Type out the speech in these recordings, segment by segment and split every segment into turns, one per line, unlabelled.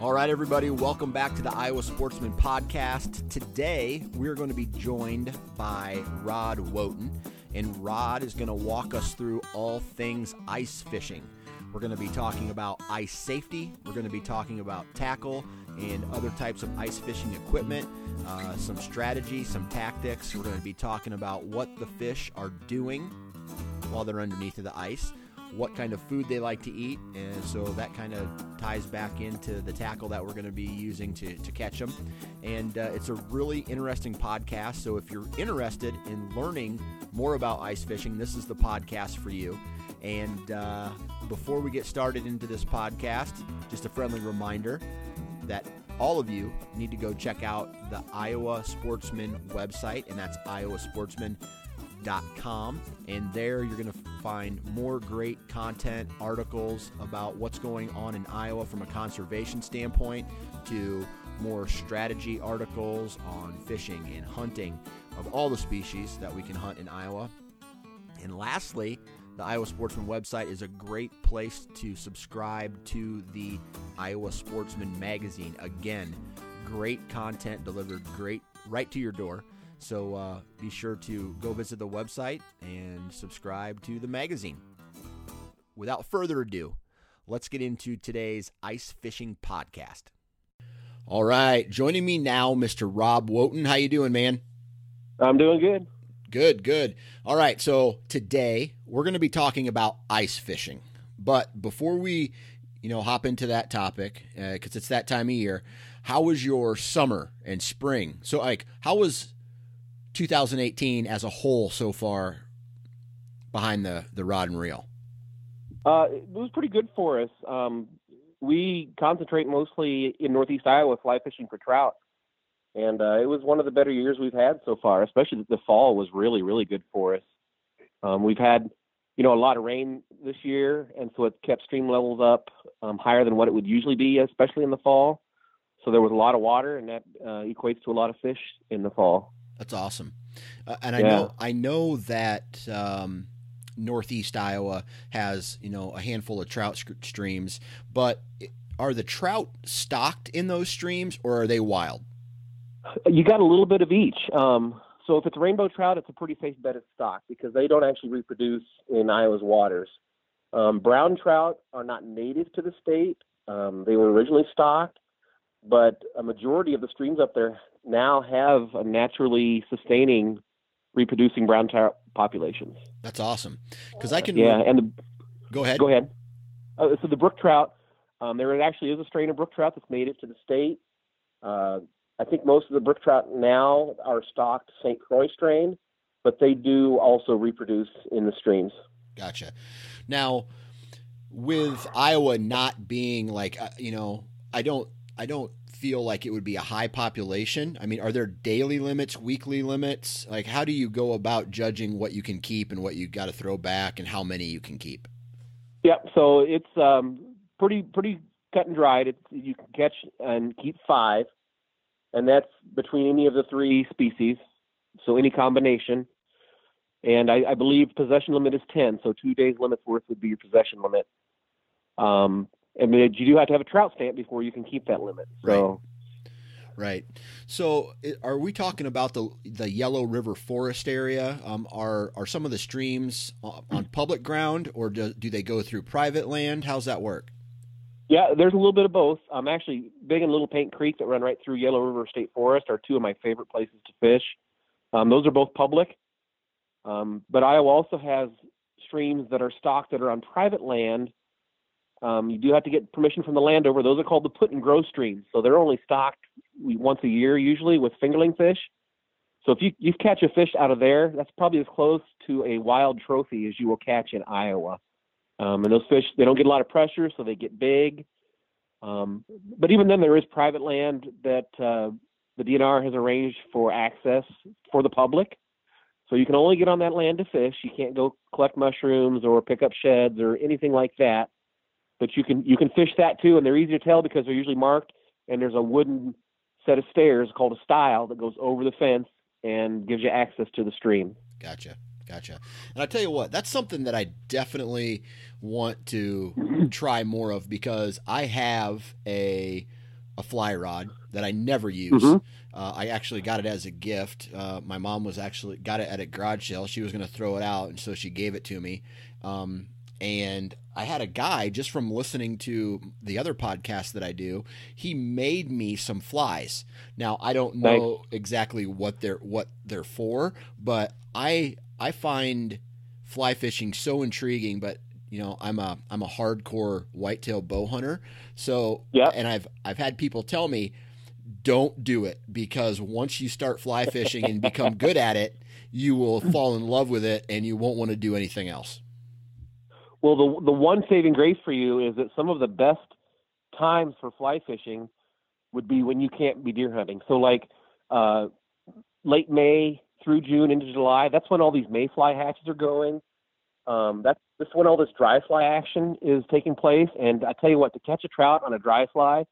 All right, everybody, welcome back to the Iowa Sportsman Podcast. Today, we're going to be joined by Rod Wotton, and Rod is going to walk us through all things ice fishing. We're going to be talking about ice safety, we're going to be talking about tackle and other types of ice fishing equipment, uh, some strategy, some tactics. We're going to be talking about what the fish are doing while they're underneath of the ice what kind of food they like to eat. And so that kind of ties back into the tackle that we're going to be using to, to catch them. And uh, it's a really interesting podcast. So if you're interested in learning more about ice fishing, this is the podcast for you. And uh, before we get started into this podcast, just a friendly reminder that all of you need to go check out the Iowa Sportsman website, and that's iowasportsman.com. And there you're going to find more great content, articles about what's going on in Iowa from a conservation standpoint, to more strategy articles on fishing and hunting of all the species that we can hunt in Iowa. And lastly, the Iowa Sportsman website is a great place to subscribe to the Iowa Sportsman magazine. Again, great content delivered great right to your door. So uh, be sure to go visit the website and subscribe to the magazine. Without further ado, let's get into today's ice fishing podcast. All right, joining me now, Mr. Rob Wotton. How you doing, man?
I'm doing good.
Good, good. All right, so today we're going to be talking about ice fishing. But before we, you know, hop into that topic, because uh, it's that time of year, how was your summer and spring? So, like, how was 2018 as a whole so far behind the the rod and reel?
Uh, it was pretty good for us. Um, we concentrate mostly in Northeast Iowa fly fishing for trout, and uh, it was one of the better years we've had so far. Especially the fall was really really good for us. Um, we've had you know a lot of rain this year, and so it kept stream levels up um, higher than what it would usually be, especially in the fall. So there was a lot of water, and that uh, equates to a lot of fish in the fall.
That's awesome. Uh, and I yeah. know I know that um, Northeast Iowa has you know a handful of trout streams, but are the trout stocked in those streams or are they wild?
You got a little bit of each. Um, so if it's rainbow trout, it's a pretty safe bet it's stocked because they don't actually reproduce in Iowa's waters. Um, brown trout are not native to the state. Um, they were originally stocked, but a majority of the streams up there now have a naturally sustaining, reproducing brown trout populations.
That's awesome. Because I can.
Yeah, and the,
go ahead.
Go ahead. Uh, so the brook trout, um, there actually is a strain of brook trout that's native to the state. Uh, I think most of the brook trout now are stocked St. Croix strain, but they do also reproduce in the streams.
Gotcha. Now, with Iowa not being like, uh, you know, I don't, I don't feel like it would be a high population? I mean, are there daily limits, weekly limits? Like, how do you go about judging what you can keep and what you got to throw back, and how many you can keep?
Yeah, so it's um, pretty pretty cut and dried. It's, you can catch and keep five, and that's between any of the three species. So any combination. And I, I believe possession limit is ten. So two days limits worth would be your possession limit. Um, I mean, you do have to have a trout stamp before you can keep that limit. So.
Right. So, are we talking about the the Yellow River Forest area? Um, are are some of the streams on public ground, or do, do they go through private land? How's that work?
Yeah, there's a little bit of both. I'm actually Big and Little Paint Creek that run right through Yellow River State Forest are two of my favorite places to fish. Um, those are both public. Um, but Iowa also has streams that are stocked that are on private land. Um, you do have to get permission from the landowner. Those are called the put and grow streams. So they're only stocked once a year usually with fingerling fish. So if you, you catch a fish out of there, that's probably as close to a wild trophy as you will catch in Iowa. Um, and those fish, they don't get a lot of pressure, so they get big. Um, but even then, there is private land that uh, the DNR has arranged for access for the public. So you can only get on that land to fish. You can't go collect mushrooms or pick up sheds or anything like that. But you can you can fish that too, and they're easy to tell because they're usually marked. And there's a wooden set of stairs called a stile that goes over the fence and gives you access to the stream.
Gotcha. Gotcha. And I tell you what, that's something that I definitely want to try more of because I have a a fly rod that I never use. Mm-hmm. Uh, I actually got it as a gift. Uh, my mom was actually got it at a garage sale. She was going to throw it out, and so she gave it to me. Um, and I had a guy just from listening to the other podcast that I do. He made me some flies. Now I don't know nice. exactly what they're what they're for, but I I find fly fishing so intriguing. But you know I'm a I'm a hardcore whitetail bow hunter. So
yeah,
and I've I've had people tell me don't do it because once you start fly fishing and become good at it, you will fall in love with it and you won't want to do anything else.
Well, the the one saving grace for you is that some of the best times for fly fishing would be when you can't be deer hunting. So like uh, late May through June into July, that's when all these mayfly hatches are going. Um, that's this when all this dry fly action is taking place. And I tell you what, to catch a trout on a dry fly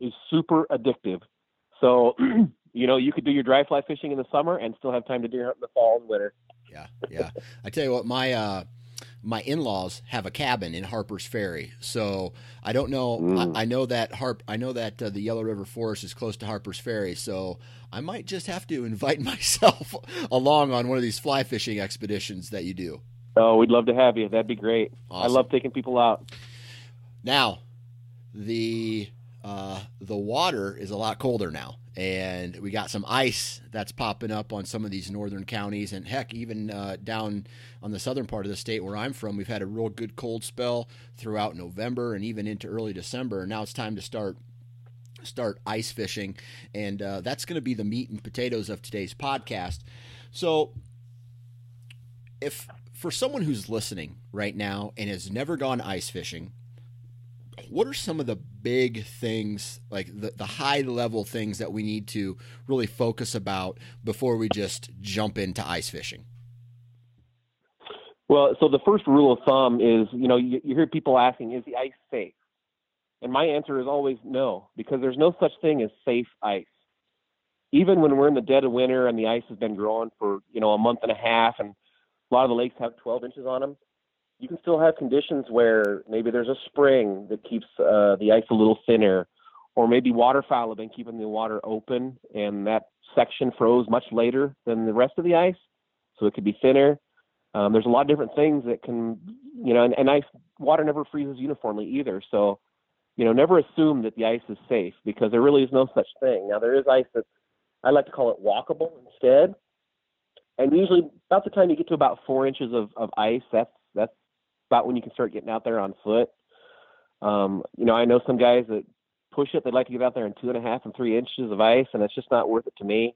is super addictive. So, you know, you could do your dry fly fishing in the summer and still have time to deer hunt in the fall and winter.
Yeah, yeah. I tell you what, my uh, my in-laws have a cabin in Harper's Ferry, so I don't know. Mm. I, I, know that Harp. I know that uh, the Yellow River Forest is close to Harper's Ferry, so I might just have to invite myself along on one of these fly fishing expeditions that you do.
Oh, we'd love to have you. That'd be great. Awesome. I love taking people out.
Now, the uh, the water is a lot colder now. And we got some ice that's popping up on some of these northern counties. And heck even uh, down on the southern part of the state where i'm from we've had a real good cold spell throughout november and even into early december. And now it's time to start start ice fishing. And uh, that's going to be the meat and potatoes of today's podcast. So if for someone who's listening right now and has never gone ice fishing what are some of the big things, like the, the high level things that we need to really focus about before we just jump into ice fishing?
Well, so the first rule of thumb is, you know, you, you hear people asking, is the ice safe? And my answer is always no, because there's no such thing as safe ice. Even when we're in the dead of winter and the ice has been growing for, you know, a month and a half and a lot of the lakes have 12 inches on them, you can still have conditions where maybe there's a spring that keeps uh, the ice a little thinner, or maybe waterfowl have been keeping the water open and that section froze much later than the rest of the ice, so it could be thinner. Um, there's a lot of different things that can, you know, and, and ice water never freezes uniformly either. So, you know, never assume that the ice is safe because there really is no such thing. Now there is ice that I like to call it walkable instead, and usually about the time you get to about four inches of, of ice, that's that's about when you can start getting out there on foot. Um, you know, I know some guys that push it. they'd like to get out there in two and a half and three inches of ice, and it's just not worth it to me.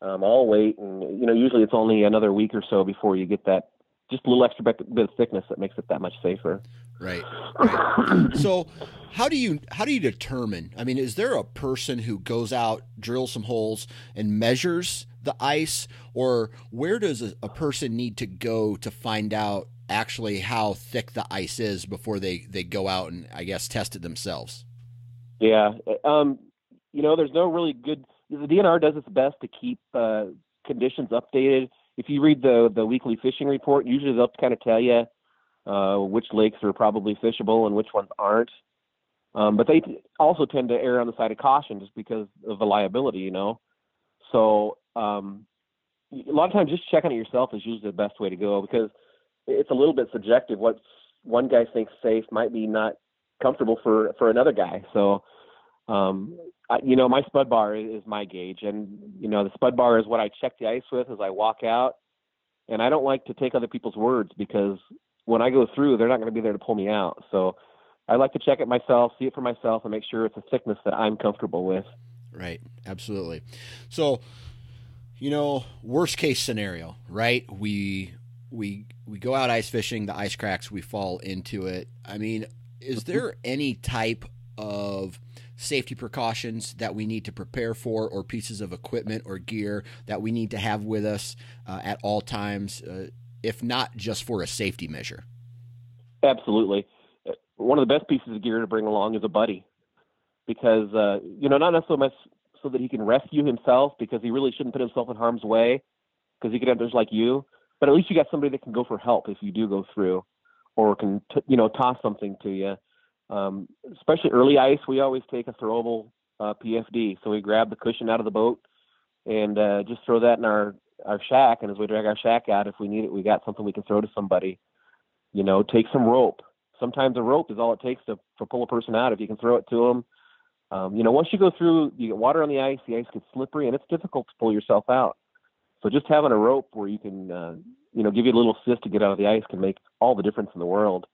Um, I'll wait, and you know, usually it's only another week or so before you get that just a little extra bit of thickness that makes it that much safer.
Right. right. so, how do you how do you determine? I mean, is there a person who goes out, drills some holes, and measures the ice, or where does a, a person need to go to find out actually how thick the ice is before they they go out and I guess test it themselves.
Yeah, um, you know, there's no really good. The DNR does its best to keep uh, conditions updated. If you read the the weekly fishing report, usually they'll kind of tell you uh, which lakes are probably fishable and which ones aren't. Um, but they also tend to err on the side of caution just because of the liability, you know. So um, a lot of times, just checking it yourself is usually the best way to go because it's a little bit subjective. What one guy thinks safe might be not comfortable for for another guy. So Um, I, you know, my spud bar is my gauge, and you know, the spud bar is what I check the ice with as I walk out. And I don't like to take other people's words because when I go through, they're not going to be there to pull me out. So I like to check it myself, see it for myself, and make sure it's a thickness that I'm comfortable with.
Right. Absolutely. So, you know, worst case scenario, right? We we we go out ice fishing, the ice cracks, we fall into it. I mean, is there any type of safety precautions that we need to prepare for, or pieces of equipment or gear that we need to have with us uh, at all times, uh, if not just for a safety measure?
Absolutely. One of the best pieces of gear to bring along is a buddy, because uh, you know not necessarily much so that he can rescue himself, because he really shouldn't put himself in harm's way, because he could have just like you. But at least you got somebody that can go for help if you do go through, or can t- you know toss something to you. Um, especially early ice, we always take a throwable uh, PFD. So we grab the cushion out of the boat and uh, just throw that in our our shack. And as we drag our shack out, if we need it, we got something we can throw to somebody. You know, take some rope. Sometimes a rope is all it takes to, to pull a person out if you can throw it to them. Um, you know, once you go through, you get water on the ice, the ice gets slippery, and it's difficult to pull yourself out. So just having a rope where you can, uh, you know, give you a little assist to get out of the ice can make all the difference in the world.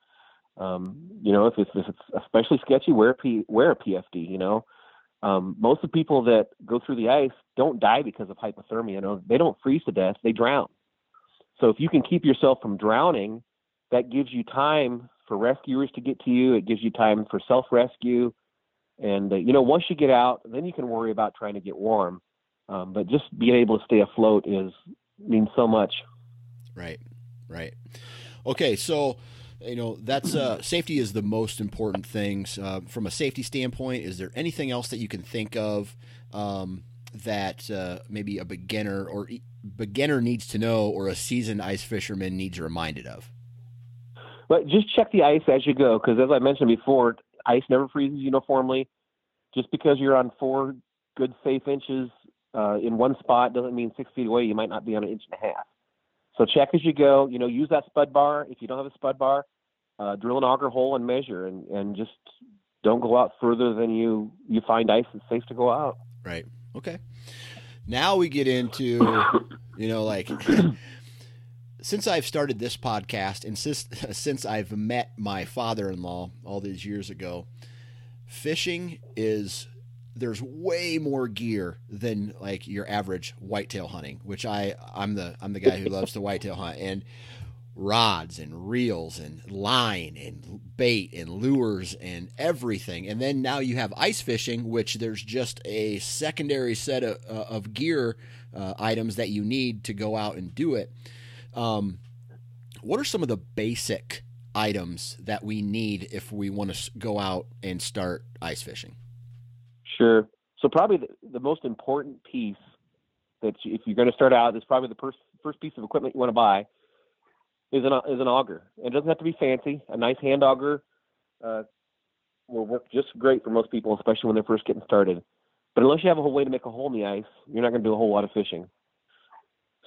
Um, you know, if it's, if it's especially sketchy, wear a, P, wear a PFD. You know, um, most of the people that go through the ice don't die because of hypothermia. You know, they don't freeze to death; they drown. So if you can keep yourself from drowning, that gives you time for rescuers to get to you. It gives you time for self rescue, and uh, you know, once you get out, then you can worry about trying to get warm. Um, but just being able to stay afloat is means so much.
Right, right. Okay, so you know that's uh, safety is the most important things uh, from a safety standpoint. Is there anything else that you can think of um, that uh, maybe a beginner or e- beginner needs to know, or a seasoned ice fisherman needs reminded of?
But just check the ice as you go, because as I mentioned before, ice never freezes uniformly. Just because you're on four good safe inches uh, in one spot doesn't mean six feet away you might not be on an inch and a half. So check as you go. You know, use that spud bar. If you don't have a spud bar, uh, drill an auger hole and measure, and, and just don't go out further than you you find ice that's safe to go out.
Right. Okay. Now we get into, you know, like since I've started this podcast and since since I've met my father-in-law all these years ago, fishing is there's way more gear than like your average whitetail hunting, which I I'm the I'm the guy who loves to whitetail hunt and rods and reels and line and bait and lures and everything. And then now you have ice fishing, which there's just a secondary set of, uh, of gear uh, items that you need to go out and do it. Um, what are some of the basic items that we need if we want to go out and start ice fishing?
Sure. So probably the, the most important piece that you, if you're going to start out is probably the first first piece of equipment you want to buy is an is an auger. It doesn't have to be fancy. A nice hand auger uh, will work just great for most people, especially when they're first getting started. But unless you have a whole way to make a hole in the ice, you're not going to do a whole lot of fishing.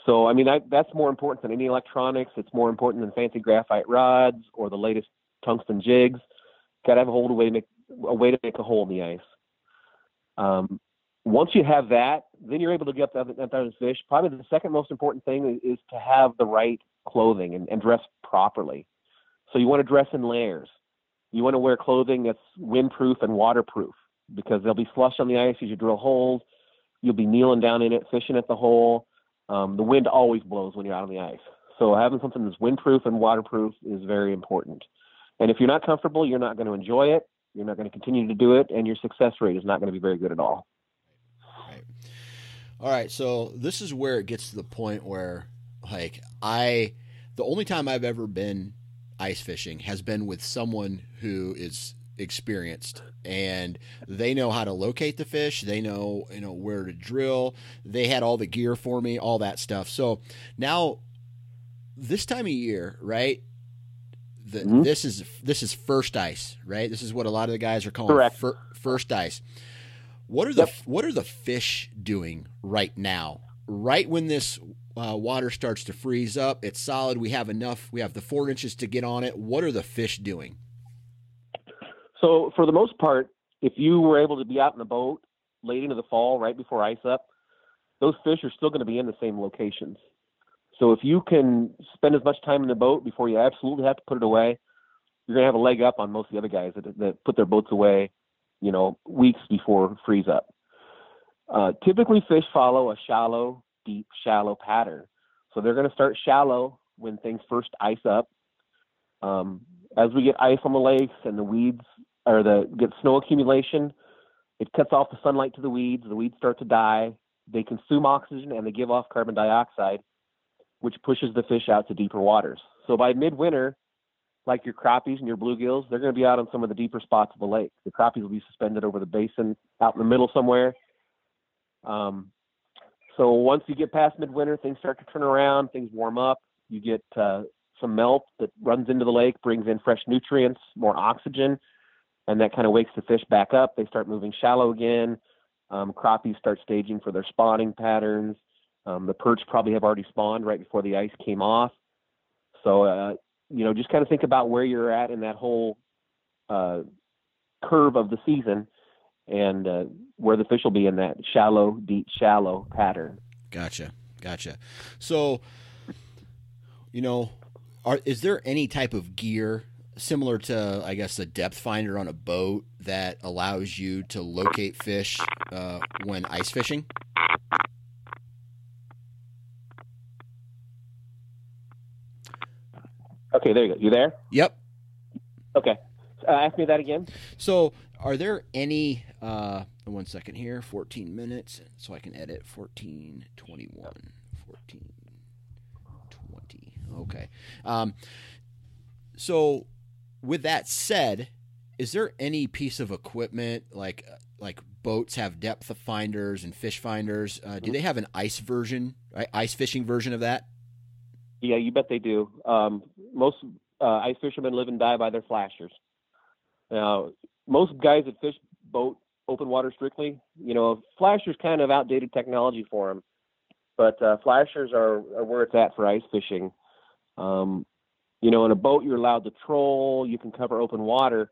So I mean I, that's more important than any electronics. It's more important than fancy graphite rods or the latest tungsten jigs. Got to have a whole way to make a way to make a hole in the ice. Um, once you have that, then you're able to get up the fish. Probably the second most important thing is, to have the right clothing and, and dress properly. So you want to dress in layers. You want to wear clothing that's windproof and waterproof because there'll be slush on the ice as you drill holes. You'll be kneeling down in it, fishing at the hole. Um, the wind always blows when you're out on the ice. So having something that's windproof and waterproof is very important. And if you're not comfortable, you're not going to enjoy it. You're not going to continue to do it, and your success rate is not going to be very good at all.
Right. All right. So this is where it gets to the point where, like, I, the only time I've ever been ice fishing has been with someone who is experienced and they know how to locate the fish they know you know where to drill they had all the gear for me all that stuff so now this time of year right the, mm-hmm. this is this is first ice, right? This is what a lot of the guys are calling fir, first ice. What are the yep. what are the fish doing right now? Right when this uh, water starts to freeze up, it's solid. We have enough. We have the four inches to get on it. What are the fish doing?
So for the most part, if you were able to be out in the boat late into the fall, right before ice up, those fish are still going to be in the same locations. So if you can spend as much time in the boat before you absolutely have to put it away, you're going to have a leg up on most of the other guys that, that put their boats away, you know, weeks before freeze up. Uh, typically, fish follow a shallow, deep, shallow pattern. So they're going to start shallow when things first ice up. Um, as we get ice on the lakes and the weeds or the get snow accumulation, it cuts off the sunlight to the weeds. The weeds start to die. They consume oxygen and they give off carbon dioxide, which pushes the fish out to deeper waters. So by midwinter, like your crappies and your bluegills, they're going to be out on some of the deeper spots of the lake. The crappies will be suspended over the basin out in the middle somewhere. Um, so once you get past midwinter, things start to turn around, things warm up. You get uh, some melt that runs into the lake, brings in fresh nutrients, more oxygen, and that kind of wakes the fish back up. They start moving shallow again. Um, crappies start staging for their spawning patterns. Um, the perch probably have already spawned right before the ice came off. So, uh, you know, just kind of think about where you're at in that whole uh, curve of the season and uh, where the fish will be in that shallow, deep, shallow pattern.
Gotcha, gotcha. So, you know, are is there any type of gear similar to, I guess, a depth finder on a boat that allows you to locate fish uh, when ice fishing?
Okay, there you go. You there?
Yep.
Okay. Uh, ask me that again.
So, are there any? Uh, one second here. Fourteen minutes, so I can edit. 14, 21, 14, Okay. Um, so, with that said, is there any piece of equipment like like boats have depth of finders and fish finders? Uh, do they have an ice version, right? ice fishing version of that?
Yeah, you bet they do. Um, most uh, ice fishermen live and die by their flashers. Now, most guys that fish boat open water strictly, you know, flashers kind of outdated technology for them, but uh, flashers are, are where it's at for ice fishing. Um, you know, in a boat, you're allowed to troll, you can cover open water.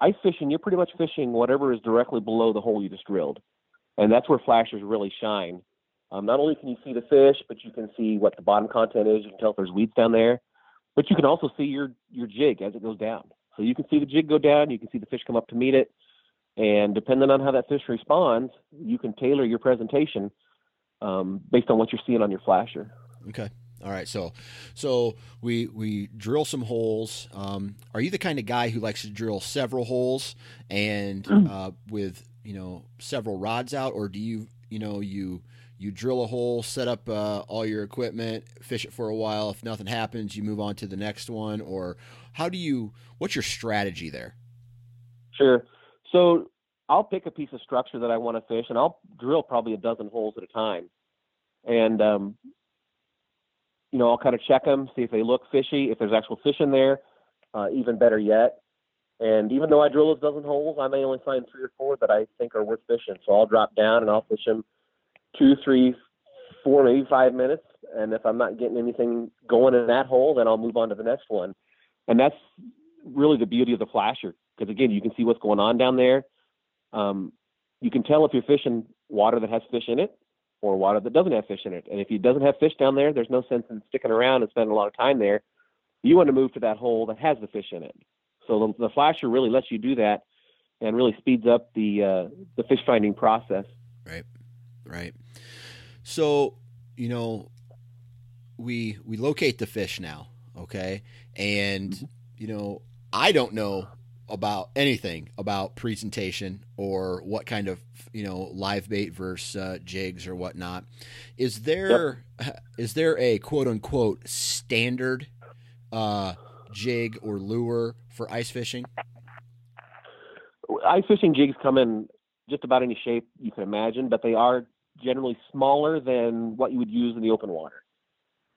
Ice fishing, you're pretty much fishing whatever is directly below the hole you just drilled. And that's where flashers really shine. Um, not only can you see the fish, but you can see what the bottom content is. You can tell if there's weeds down there, but you can also see your your jig as it goes down. So you can see the jig go down, you can see the fish come up to meet it, and depending on how that fish responds, you can tailor your presentation um, based on what you're seeing on your flasher.
Okay. All right, so so we we drill some holes. Um, are you the kind of guy who likes to drill several holes and mm. uh, with you know several rods out, or do you you know you you drill a hole, set up uh, all your equipment, fish it for a while. If nothing happens, you move on to the next one, or how do you? What's your strategy there?
Sure. So I'll pick a piece of structure that I want to fish, and I'll drill probably a dozen holes at a time. And um, you know, I'll kind of check them, see if they look fishy. If there's actual fish in there, uh, even better yet. And even though I drill a dozen holes, I may only find three or four that I think are worth fishing. So I'll drop down and I'll fish them two, three, four, maybe five minutes. And if I'm not getting anything going in that hole, then I'll move on to the next one. And that's really the beauty of the flasher, because again, you can see what's going on down there. Um, you can tell if you're fishing water that has fish in it or water that doesn't have fish in it. And if it doesn't have fish down there, there's no sense in sticking around and spending a lot of time there. You want to move to that hole that has the fish in it. So the, the flasher really lets you do that and really speeds up the uh, the fish finding process.
Right, right. So you know, we we locate the fish now, okay, and mm-hmm. you know, I don't know about anything about presentation or what kind of you know live bait versus uh, jigs or whatnot. Is there yep. is there a quote unquote standard uh, jig or lure for ice fishing?
Ice fishing jigs come in just about any shape you can imagine, but they are generally smaller than what you would use in the open water.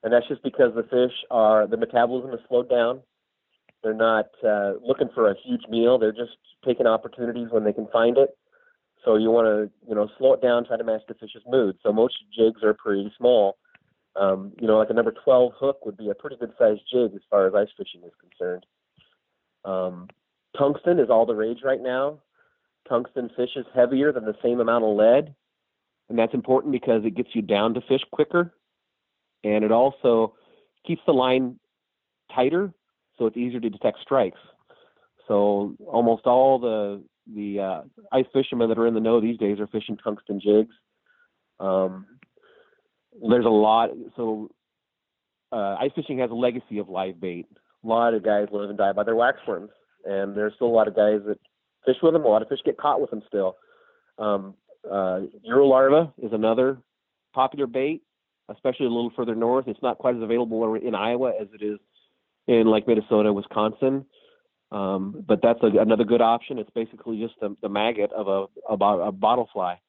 And that's just because the fish are the metabolism is slowed down they're not uh, looking for a huge meal. They're just taking opportunities when they can find it. So you want to, you know, slow it down, try to match the fish's mood. So most jigs are pretty small. Um, you know, like a number 12 hook would be a pretty good sized jig as far as ice fishing is concerned. Um, tungsten is all the rage right now. tungsten fishes heavier than the same amount of lead, and that's important because it gets you down to fish quicker, and it also keeps the line tighter, so it's easier to detect strikes. So almost all the the uh, ice fishermen that are in the know these days are fishing tungsten jigs. Um, there's a lot. So uh, ice fishing has a legacy of live bait. A lot of guys live and die by their waxworms, and there's still a lot of guys that fish with them. A lot of fish get caught with them still. Um, uh, Eurolarva is another popular bait, especially a little further north. It's not quite as available in Iowa as it is in like Minnesota, Wisconsin. Um, but that's a, another good option. It's basically just the, the maggot of a, a, a bottle fly.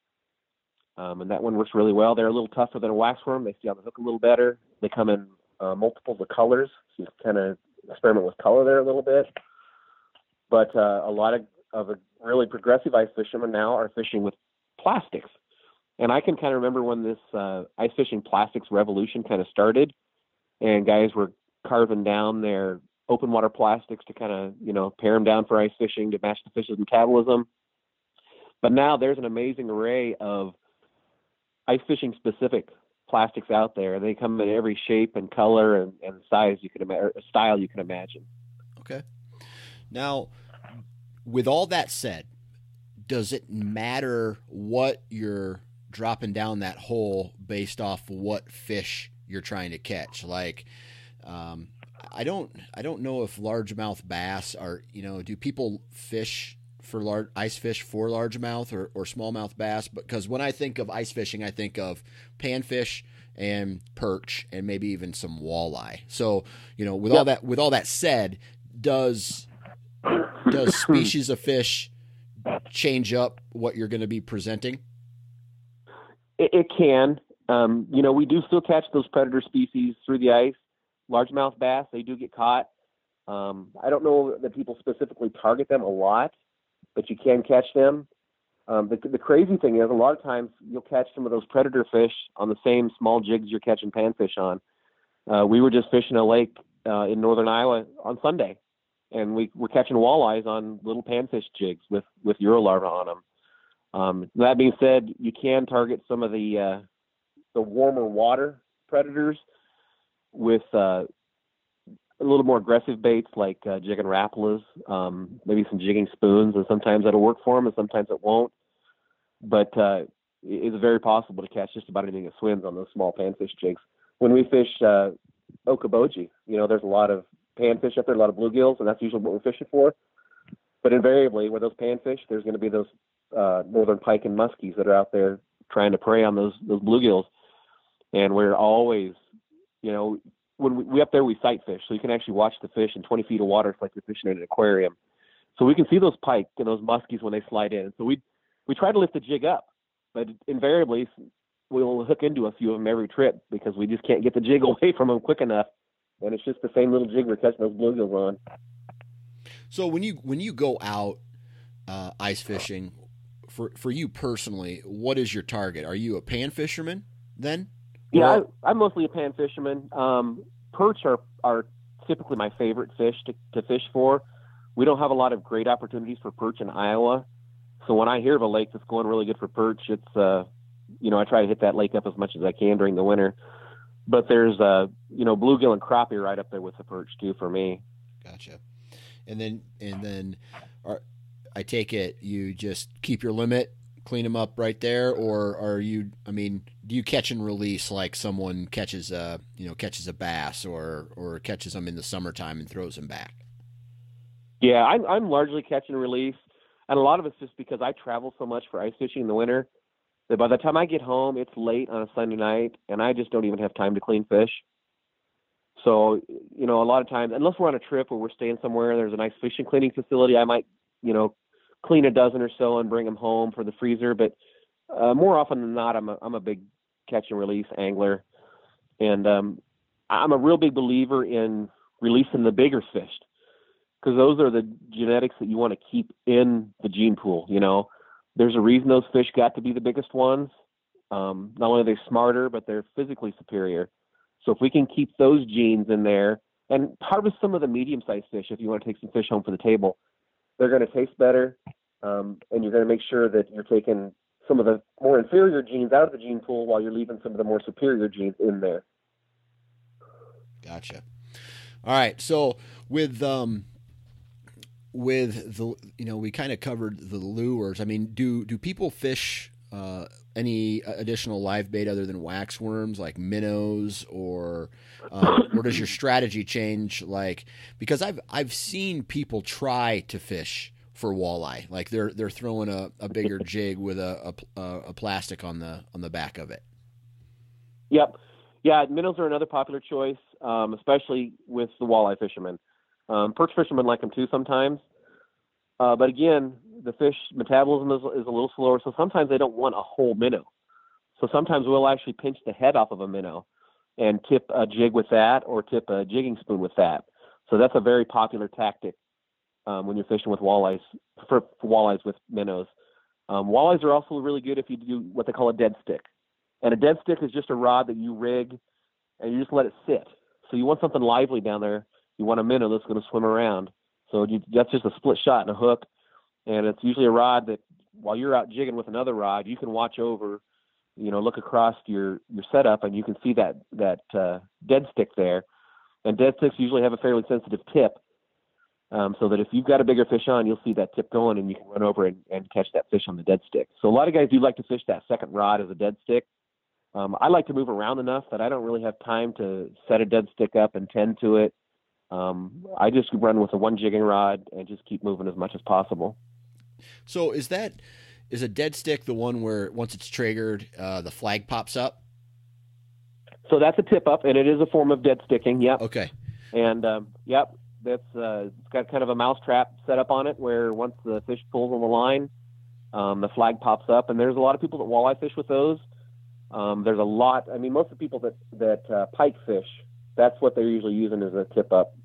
Um, and that one works really well. They're a little tougher than a waxworm. They stay on the hook a little better. They come in uh, multiples of colors, so you kind of experiment with color there a little bit. But uh, a lot of, of really progressive ice fishermen now are fishing with plastics. And I can kind of remember when this uh, ice fishing plastics revolution kind of started, and guys were carving down their open water plastics to kind of you know pare them down for ice fishing to match the fish's metabolism. But now there's an amazing array of ice fishing specific plastics out there. They come in every shape and color and, and size you can imagine, style you can imagine.
Okay. Now, with all that said, does it matter what you're dropping down that hole based off what fish you're trying to catch? Like, um, I don't I don't know if largemouth bass are you know do people fish for large ice fish for largemouth or, or smallmouth bass because when I think of ice fishing I think of panfish and perch and maybe even some walleye. So you know with yep. all that with all that said, does does species of fish change up what you're going to be presenting?
It, it can. Um, you know, we do still catch those predator species through the ice largemouth bass, they do get caught. Um, I don't know that people specifically target them a lot, but you can catch them. Um, the, the crazy thing is, a lot of times you'll catch some of those predator fish on the same small jigs you're catching panfish on. Uh, we were just fishing a lake uh, in northern Iowa on Sunday, and we were catching walleyes on little panfish jigs with with Eurolarva on them. Um, that being said, you can target some of the uh, the warmer water predators with uh, a little more aggressive baits like uh, jigging rapalas, um, maybe some jigging spoons, and sometimes that'll work for them, and sometimes it won't. But uh, it's very possible to catch just about anything that swims on those small panfish jigs. When we fish uh, Okoboji, you know, there's a lot of panfish up there, a lot of bluegills, and that's usually what we're fishing for. But invariably, where those panfish, there's going to be those uh, northern pike and muskies that are out there trying to prey on those those bluegills, and we're always you know, when we, we up there we sight fish, so you can actually watch the fish in 20 feet of water. It's like you're fishing in an aquarium. So we can see those pike and those muskies when they slide in. So we we try to lift the jig up, but invariably we'll hook into a few of them every trip because we just can't get the jig away from them quick enough. And it's just the same little jig we're catching those bluegills on.
So when you when you go out uh, ice fishing, for for you personally, what is your target? Are you a pan fisherman then?
Yeah, I, am mostly a pan fisherman. Um, perch are are typically my favorite fish to, to fish for. We don't have a lot of great opportunities for perch in Iowa, so when I hear of a lake that's going really good for perch, it's uh, you know I try to hit that lake up as much as I can during the winter. But there's a you know bluegill and crappie right up there with the perch too for me.
Gotcha. And then and then, are, I take it you just keep your limit clean them up right there, or are you? I mean, do you catch and release like someone catches a you know catches a bass or or catches them in the summertime and throws them back?
Yeah, I'm I'm largely catch and release, and a lot of it's just because I travel so much for ice fishing in the winter that by the time I get home, it's late on a Sunday night, and I just don't even have time to clean fish. So, you know, a lot of times, unless we're on a trip where we're staying somewhere and there's a nice fishing cleaning facility, I might, you know, clean a dozen or so and bring them home for the freezer. But uh, more often than not, I'm a, I'm a big catch and release angler, and um, I'm a real big believer in releasing the bigger fish because those are the genetics that you want to keep in the gene pool. You know, there's a reason those fish got to be the biggest ones. Um, not only are they smarter, but they're physically superior. So if we can keep those genes in there and harvest some of the medium-sized fish, if you want to take some fish home for the table, they're going to taste better. um, and you're going to make sure that you're taking some of the more inferior genes out of the gene pool while you're leaving some of the more superior genes in there.
Gotcha. All right. So with um with the you know we kind of covered the lures. I mean, do do people fish uh, any additional live bait other than wax worms like minnows or uh, or does your strategy change like because I've I've seen people try to fish for walleye like they're they're throwing a, a bigger jig with a, a, a plastic on the on the back of it.
Yep, yeah, minnows are another popular choice, um, especially with the walleye fishermen. Um, perch fishermen like them too sometimes, uh, but again, the fish metabolism is, is a little slower, so sometimes they don't want a whole minnow. So sometimes we'll actually pinch the head off of a minnow and tip a jig with that, or tip a jigging spoon with that. So that's a very popular tactic um, when you're fishing with walleyes for, for walleyes with minnows. Um, walleyes are also really good if you do what they call a dead stick. And a dead stick is just a rod that you rig and you just let it sit. So you want something lively down there. You want a minnow that's going to swim around. So you, that's just a split shot and a hook. And it's usually a rod that while you're out jigging with another rod, you can watch over, you know, look across your, your setup and you can see that, that uh, dead stick there. And dead sticks usually have a fairly sensitive tip. Um, so that if you've got a bigger fish on, you'll see that tip going and you can run over and, and catch that fish on the dead stick. So a lot of guys do like to fish that second rod as a dead stick. Um, I like to move around enough that I don't really have time to set a dead stick up and tend to it. Um, I just run with a one jigging rod and just keep moving as much as possible.
So is that is a dead stick the one where once it's triggered, uh, the flag pops up?
So that's a tip up, and it is a form of dead sticking. Yep.
Okay.
And um, yep, that's uh, it's got kind of a mouse trap set up on it where once the fish pulls on the line, um, the flag pops up, and there's a lot of people that walleye fish with those. Um, there's a lot. I mean, most of the people that that uh, pike fish, that's what they're usually using as a tip up.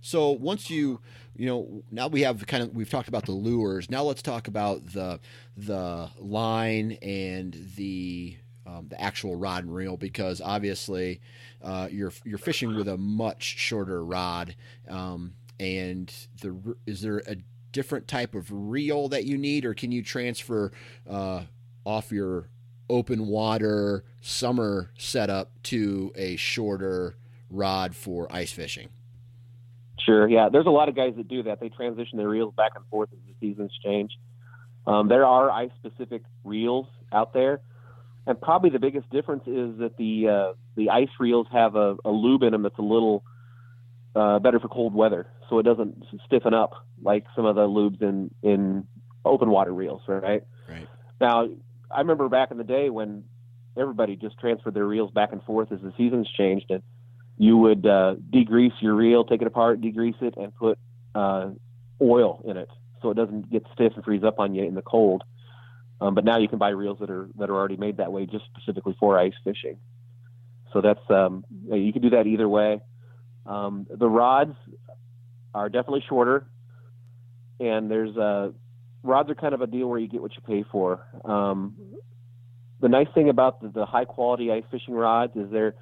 So once you, you know, now we have kind of we've talked about the lures. Now let's talk about the the line and the um, the actual rod and reel because obviously uh, you're you're fishing with a much shorter rod. Um, and the is there a different type of reel that you need, or can you transfer uh, off your open water summer setup to a shorter rod for ice fishing?
Sure, yeah. There's a lot of guys that do that. They transition their reels back and forth as the seasons change. Um, there are ice specific reels out there, and probably the biggest difference is that the uh, the ice reels have a, a lube in them that's a little uh, better for cold weather, so it doesn't stiffen up like some of the lubes in in open water reels, right?
Right.
Now, I remember back in the day when everybody just transferred their reels back and forth as the seasons changed, and you would uh, degrease your reel, take it apart, degrease it, and put uh, oil in it so it doesn't get stiff and freeze up on you in the cold. Um, but now you can buy reels that are that are already made that way, just specifically for ice fishing. So that's um, you can do that either way. Um, the rods are definitely shorter, and there's uh, rods are kind of a deal where you get what you pay for. Um, the nice thing about the, the high quality ice fishing rods is they're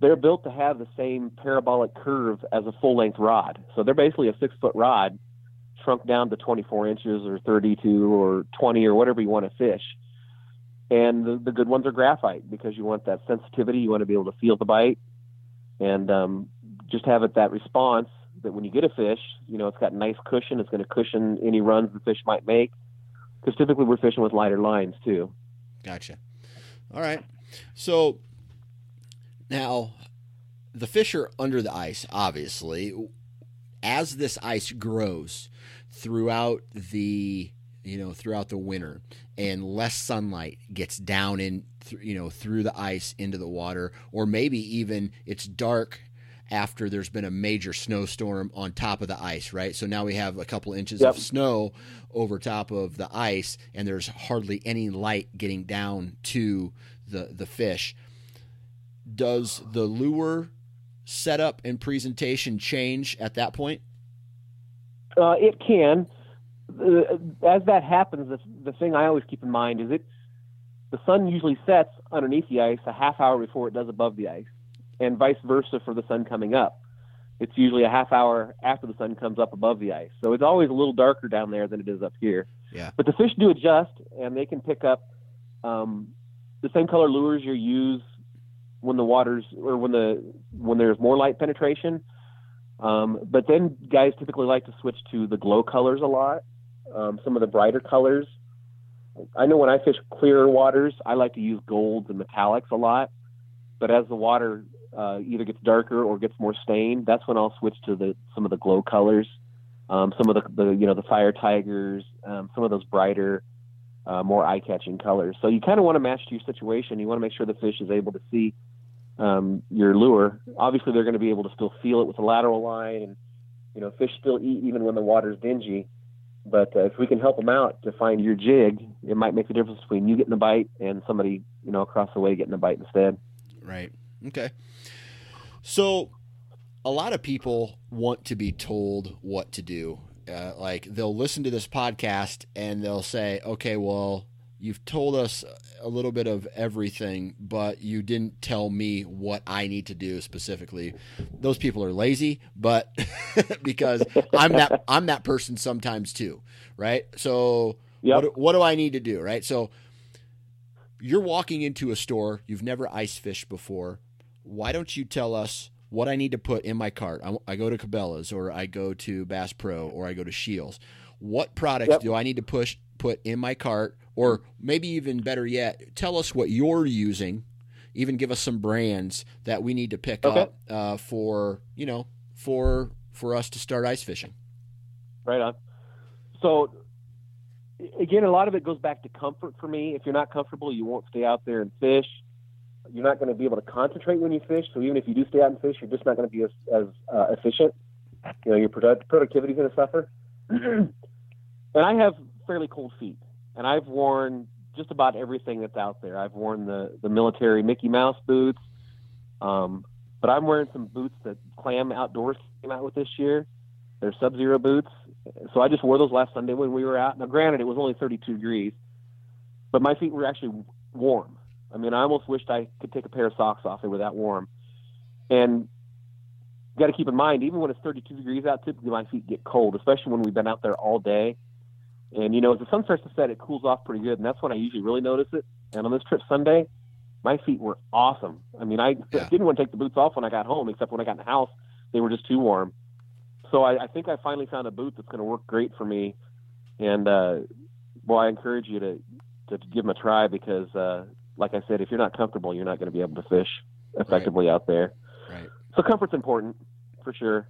they're built to have the same parabolic curve as a full length rod. So they're basically a six foot rod shrunk down to 24 inches or 32 or 20 or whatever you want to fish. And the, the good ones are graphite because you want that sensitivity. You want to be able to feel the bite and um, just have it that response that when you get a fish, you know, it's got nice cushion. It's going to cushion any runs the fish might make. Because typically we're fishing with lighter lines too.
Gotcha. All right. So now the fish are under the ice, obviously. As this ice grows throughout the you know throughout the winter and less sunlight gets down in you know through the ice into the water or maybe even it's dark after there's been a major snowstorm on top of the ice, right? So now we have a couple inches yep. of snow over top of the ice, and there's hardly any light getting down to the the fish. Does the lure setup and presentation change at that point?
Uh, it can. Uh, as that happens, the, the thing I always keep in mind is it the sun usually sets underneath the ice a half hour before it does above the ice and vice versa for the sun coming up. it's usually a half hour after the sun comes up above the ice. So it's always a little darker down there than it is up here.
Yeah.
But the fish do adjust, and they can pick up um, the same color lures you use when the waters or when the when there's more light penetration. Um, but then guys typically like to switch to the glow colors a lot, um, some of the brighter colors. I know when I fish clearer waters, I like to use golds and metallics a lot. But as the water uh, either gets darker or gets more stained, that's when I'll switch to the some of the glow colors, um, some of the, the you know the fire tigers, um, some of those brighter, uh, more eye-catching colors. So you kind of want to match to your situation. You want to make sure the fish is able to see um, your lure. Obviously, they're going to be able to still feel it with the lateral line, and you know fish still eat even when the water's dingy. But uh, if we can help them out to find your jig, it might make the difference between you getting a bite and somebody you know across the way getting a bite instead.
Right. Okay. So, a lot of people want to be told what to do. Uh, like they'll listen to this podcast and they'll say, "Okay, well, you've told us a little bit of everything, but you didn't tell me what I need to do specifically." Those people are lazy, but because I'm that I'm that person sometimes too, right? So,
Yep.
what, what do I need to do, right? So, you're walking into a store, you've never ice fished before. Why don't you tell us what I need to put in my cart? I, I go to Cabela's or I go to Bass Pro or I go to Scheels. What products
Yep.
do I need to push put in my cart? Or maybe even better yet, tell us what you're using. Even give us some brands that we need to pick
Okay.
up uh, for you know for for us to start ice fishing.
Right on. So again, a lot of it goes back to comfort for me. If you're not comfortable, you won't stay out there and fish. You're not going to be able to concentrate when you fish. So even if you do stay out and fish, you're just not going to be as, as uh, efficient. You know, your product, productivity is going to suffer. and I have fairly cold feet, and I've worn just about everything that's out there. I've worn the the military Mickey Mouse boots, um, but I'm wearing some boots that Clam Outdoors came out with this year. They're Sub-Zero boots. So I just wore those last Sunday when we were out. Now, granted, it was only 32 degrees, but my feet were actually warm. I mean, I almost wished I could take a pair of socks off. They were that warm. And you got to keep in mind, even when it's 32 degrees out, typically my feet get cold, especially when we've been out there all day. And you know, as the sun starts to set, it cools off pretty good, and that's when I usually really notice it. And on this trip Sunday, my feet were awesome. I mean, I
Yeah.
didn't want to take the boots off when I got home, except when I got in the house, they were just too warm. So I, I think I finally found a boot that's going to work great for me. And uh, well, I encourage you to to give them a try because, uh, like I said, if you're not comfortable, you're not going to be able to fish effectively out there.
Right.
So comfort's important for sure.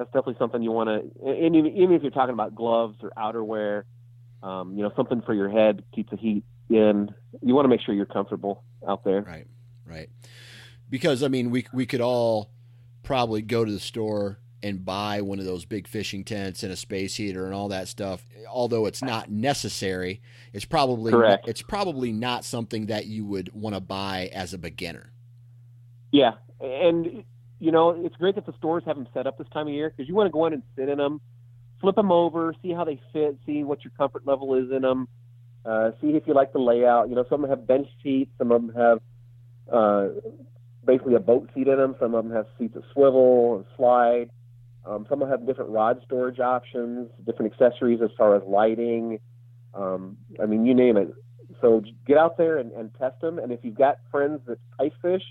That's definitely something you want to, and even, even if you're talking about gloves or outerwear, um, you know, something for your head keeps the heat in. You want to make sure you're comfortable out there.
Right, right. Because I mean, we we could all probably go to the store and buy one of those big fishing tents and a space heater and all that stuff. Although it's not necessary, it's probably
Correct.
it's probably not something that you would want to buy as a beginner.
Yeah, and you know, it's great that the stores have them set up this time of year because you want to go in and sit in them, flip them over, see how they fit, see what your comfort level is in them, uh, see if you like the layout. You know, some of them have bench seats, some of them have uh, basically a boat seat in them, some of them have seats that swivel and slide. Um, some of them have different rod storage options, different accessories as far as lighting. Um, I mean, you name it. So get out there and, and test them. And if you've got friends that ice fish,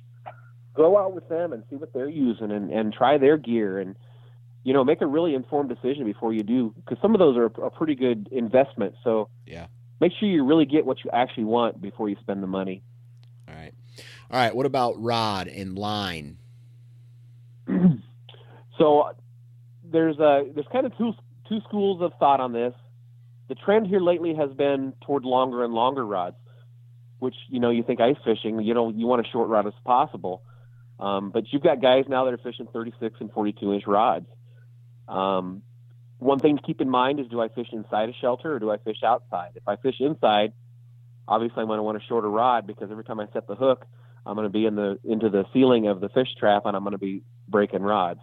go out with them and see what they're using and, and try their gear and you know make a really informed decision before you do because some of those are a pretty good investment so
Yeah.
make sure you really get what you actually want before you spend the money
All right, all right. What about rod and line?
so uh, there's a there's kind of two two schools of thought on this the trend here lately has been toward longer and longer rods which you know you think ice fishing you know you want a short rod as possible um, but you've got guys now that are fishing 36 and 42 inch rods. Um, one thing to keep in mind is do i fish inside a shelter or do i fish outside? If i fish inside obviously i'm going to want a shorter rod because every time i set the hook i'm going to be in the into the ceiling of the fish trap and i'm going to be breaking rods.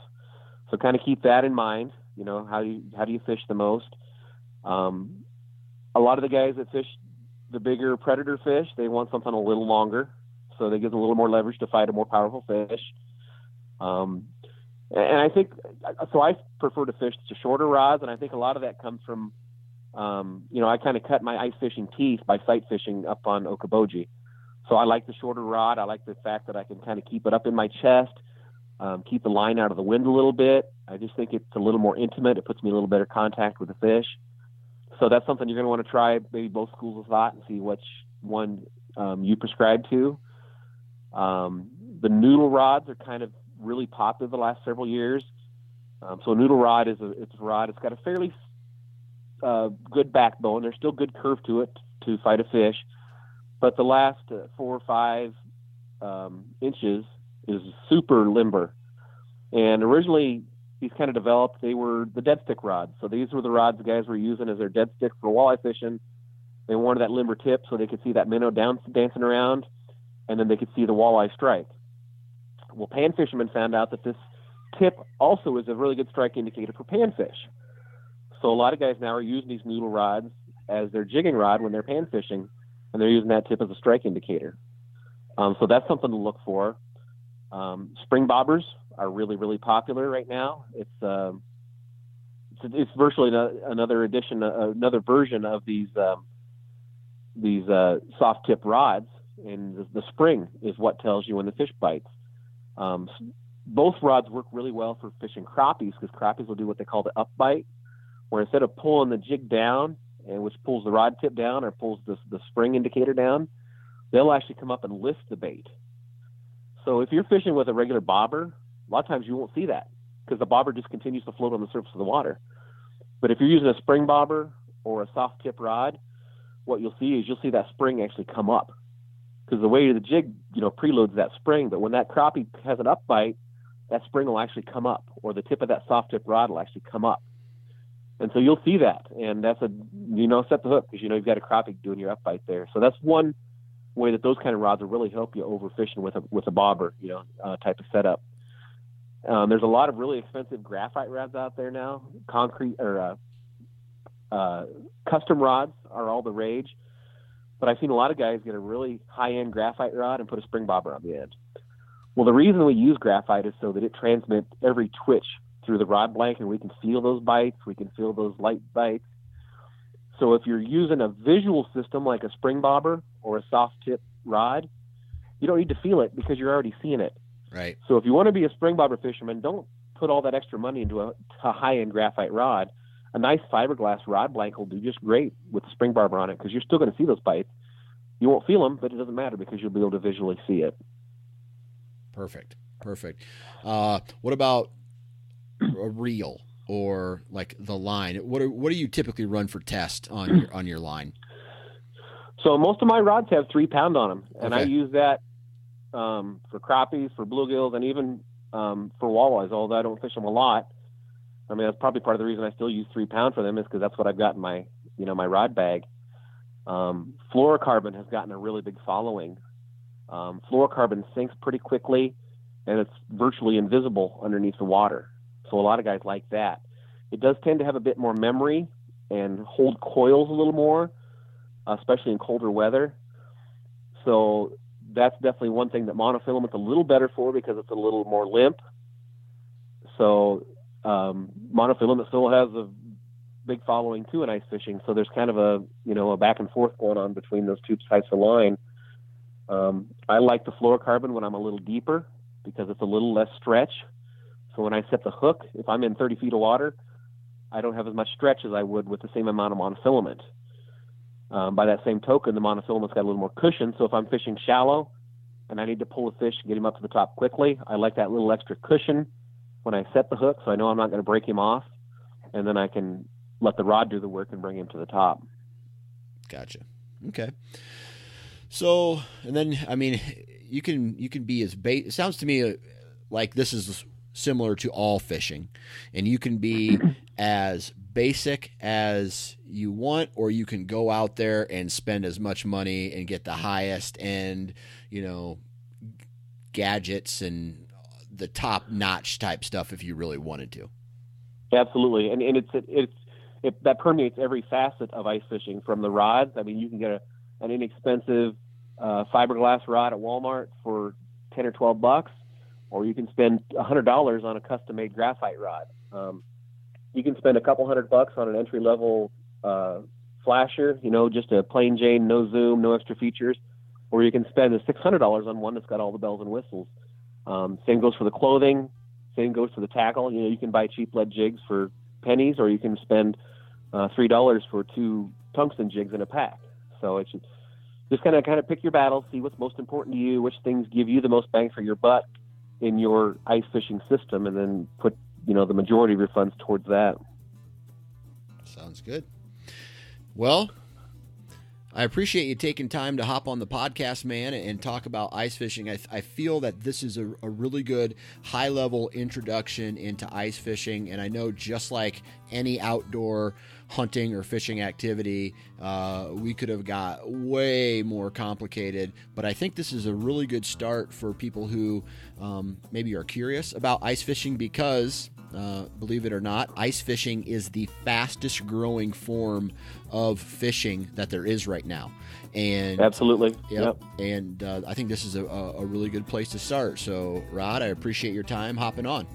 So kind of keep that in mind you know how do you how do you fish the most? Um, a lot of the guys that fish the bigger predator fish, they want something a little longer, so they give them a little more leverage to fight a more powerful fish. Um, And I think so. I prefer to fish to shorter rods, and I think a lot of that comes from, um, you know, I kind of cut my ice fishing teeth by sight fishing up on Okoboji. So I like the shorter rod. I like the fact that I can kind of keep it up in my chest, um, keep the line out of the wind a little bit. I just think it's a little more intimate. It puts me a little better contact with the fish. So that's something you're going to want to try, maybe both schools of thought, and see which one um, you prescribe to. Um, the noodle rods are kind of really popular the last several years. Um, so a noodle rod is a it's a rod. It's got a fairly uh, good backbone. There's still good curve to it to fight a fish, but the last uh, four or five um, inches is super limber. And originally, these kind of developed. They were the dead stick rods. So these were the rods the guys were using as their dead stick for walleye fishing. They wanted that limber tip so they could see that minnow down, dancing around, and then they could see the walleye strike. Well, pan fishermen found out that this tip also is a really good strike indicator for panfish. So a lot of guys now are using these noodle rods as their jigging rod when they're pan fishing, and they're using that tip as a strike indicator. Um, so that's something to look for. Um, spring bobbers are really, really popular right now. It's uh, it's, it's, virtually another edition, another version of these um, these uh, soft tip rods, and the, the, spring is what tells you when the fish bites. Um, both rods work really well for fishing crappies because crappies will do what they call the up bite, where instead of pulling the jig down, and which pulls the rod tip down or pulls the, the spring indicator down, they'll actually come up and lift the bait. So if you're fishing with a regular bobber, a lot of times you won't see that because the bobber just continues to float on the surface of the water. But if you're using a spring bobber or a soft tip rod, what you'll see is you'll see that spring actually come up because the weight of the jig, you know, preloads that spring. But when that crappie has an up bite, that spring will actually come up, or the tip of that soft tip rod will actually come up. And so you'll see that, and that's a you know set the hook because you know you've got a crappie doing your up bite there. So that's one way that those kind of rods will really help you overfishing with a with a bobber, you know, uh, type of setup. Um, there's a lot of really expensive graphite rods out there now. Concrete or uh, uh, custom rods are all the rage. But I've seen a lot of guys get a really high end graphite rod and put a spring bobber on the end. Well, the reason we use graphite is so that it transmits every twitch through the rod blank and we can feel those bites, we can feel those light bites. So if you're using a visual system like a spring bobber or a soft tip rod, you don't need to feel it because you're already seeing it.
Right.
So if you want to be a spring bobber fisherman, don't put all that extra money into a, a high end graphite rod a nice fiberglass rod blank will do just great with the spring bobber on it because you're still going to see those bites. You won't feel them, but it doesn't matter because you'll be able to visually see it.
Perfect. Perfect. Uh, what about a reel or like the line? What are, what do you typically run for test on your on your line?
So most of my rods have three pound on them, and okay. I use that um, for crappies, for bluegills, and even um, for walleyes. Although I don't fish them a lot, I mean, that's probably part of the reason I still use three pound for them is because that's what I've got in my, you know, my rod bag. Um, fluorocarbon has gotten a really big following. Um, fluorocarbon sinks pretty quickly, and it's virtually invisible underneath the water. So a lot of guys like that. It does tend to have a bit more memory and hold coils a little more, especially in colder weather. So that's definitely one thing that monofilament's a little better for because it's a little more limp. So um, monofilament still has a big following too in ice fishing. So there's kind of a you know a back and forth going on between those two types of line. Um, I like the fluorocarbon when I'm a little deeper because it's a little less stretch. So when I set the hook, if I'm in 30 feet of water, I don't have as much stretch as I would with the same amount of monofilament. Um, by that same token, the monofilament's got a little more cushion. So if I'm fishing shallow and I need to pull a fish and get him up to the top quickly, I like that little extra cushion when I set the hook, so I know I'm not going to break him off, and then I can let the rod do the work and bring him to the top.
Gotcha. Okay. So, and then I mean, you can you can be as bait. It sounds to me uh, like this is similar to all fishing, and you can be as basic as you want, or you can go out there and spend as much money and get the highest end, you know, gadgets and the top notch type stuff if you really wanted to.
Absolutely, and and it's it's it, that permeates every facet of ice fishing from the rods. I mean, you can get a, an inexpensive uh, fiberglass rod at Walmart for ten or twelve bucks, or you can spend a hundred dollars on a custom-made graphite rod. Um, you can spend a couple hundred bucks on an entry-level uh, flasher, you know, just a plain Jane, no zoom, no extra features, or you can spend six hundred dollars on one that's got all the bells and whistles. Um, same goes for the clothing. Same goes for the tackle. You know, you can buy cheap lead jigs for pennies, or you can spend uh, three dollars for two tungsten jigs in a pack. So it's just kind of kind of pick your battles, see what's most important to you, which things give you the most bang for your buck in your ice fishing system, and then put you know the majority of your funds towards that.
Sounds good. Well, I appreciate you taking time to hop on the podcast, man, and talk about ice fishing. I, I feel that this is a, a, really good high level introduction into ice fishing. And I know just like any outdoor hunting or fishing activity, uh, we could have got way more complicated. But I think this is a really good start for people who um, maybe are curious about ice fishing because uh, believe it or not, ice fishing is the fastest growing form of fishing that there is right now. And
absolutely,
yep. yep. And uh, I think this is a, a, really good place to start. So, Rod, I appreciate your time hopping on.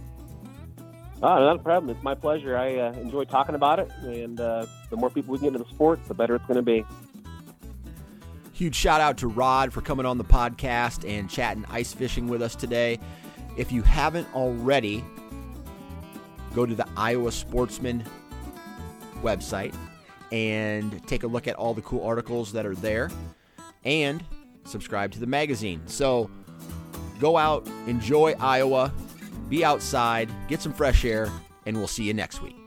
Oh, not a problem. It's my pleasure. I uh, enjoy talking about it, and uh, the more people we can get into the sport, the better it's going to be.
Huge shout out to Rod for coming on the podcast and chatting ice fishing with us today. If you haven't already, go to the Iowa Sportsman website and take a look at all the cool articles that are there and subscribe to the magazine. So go out, enjoy Iowa, be outside, get some fresh air, and we'll see you next week.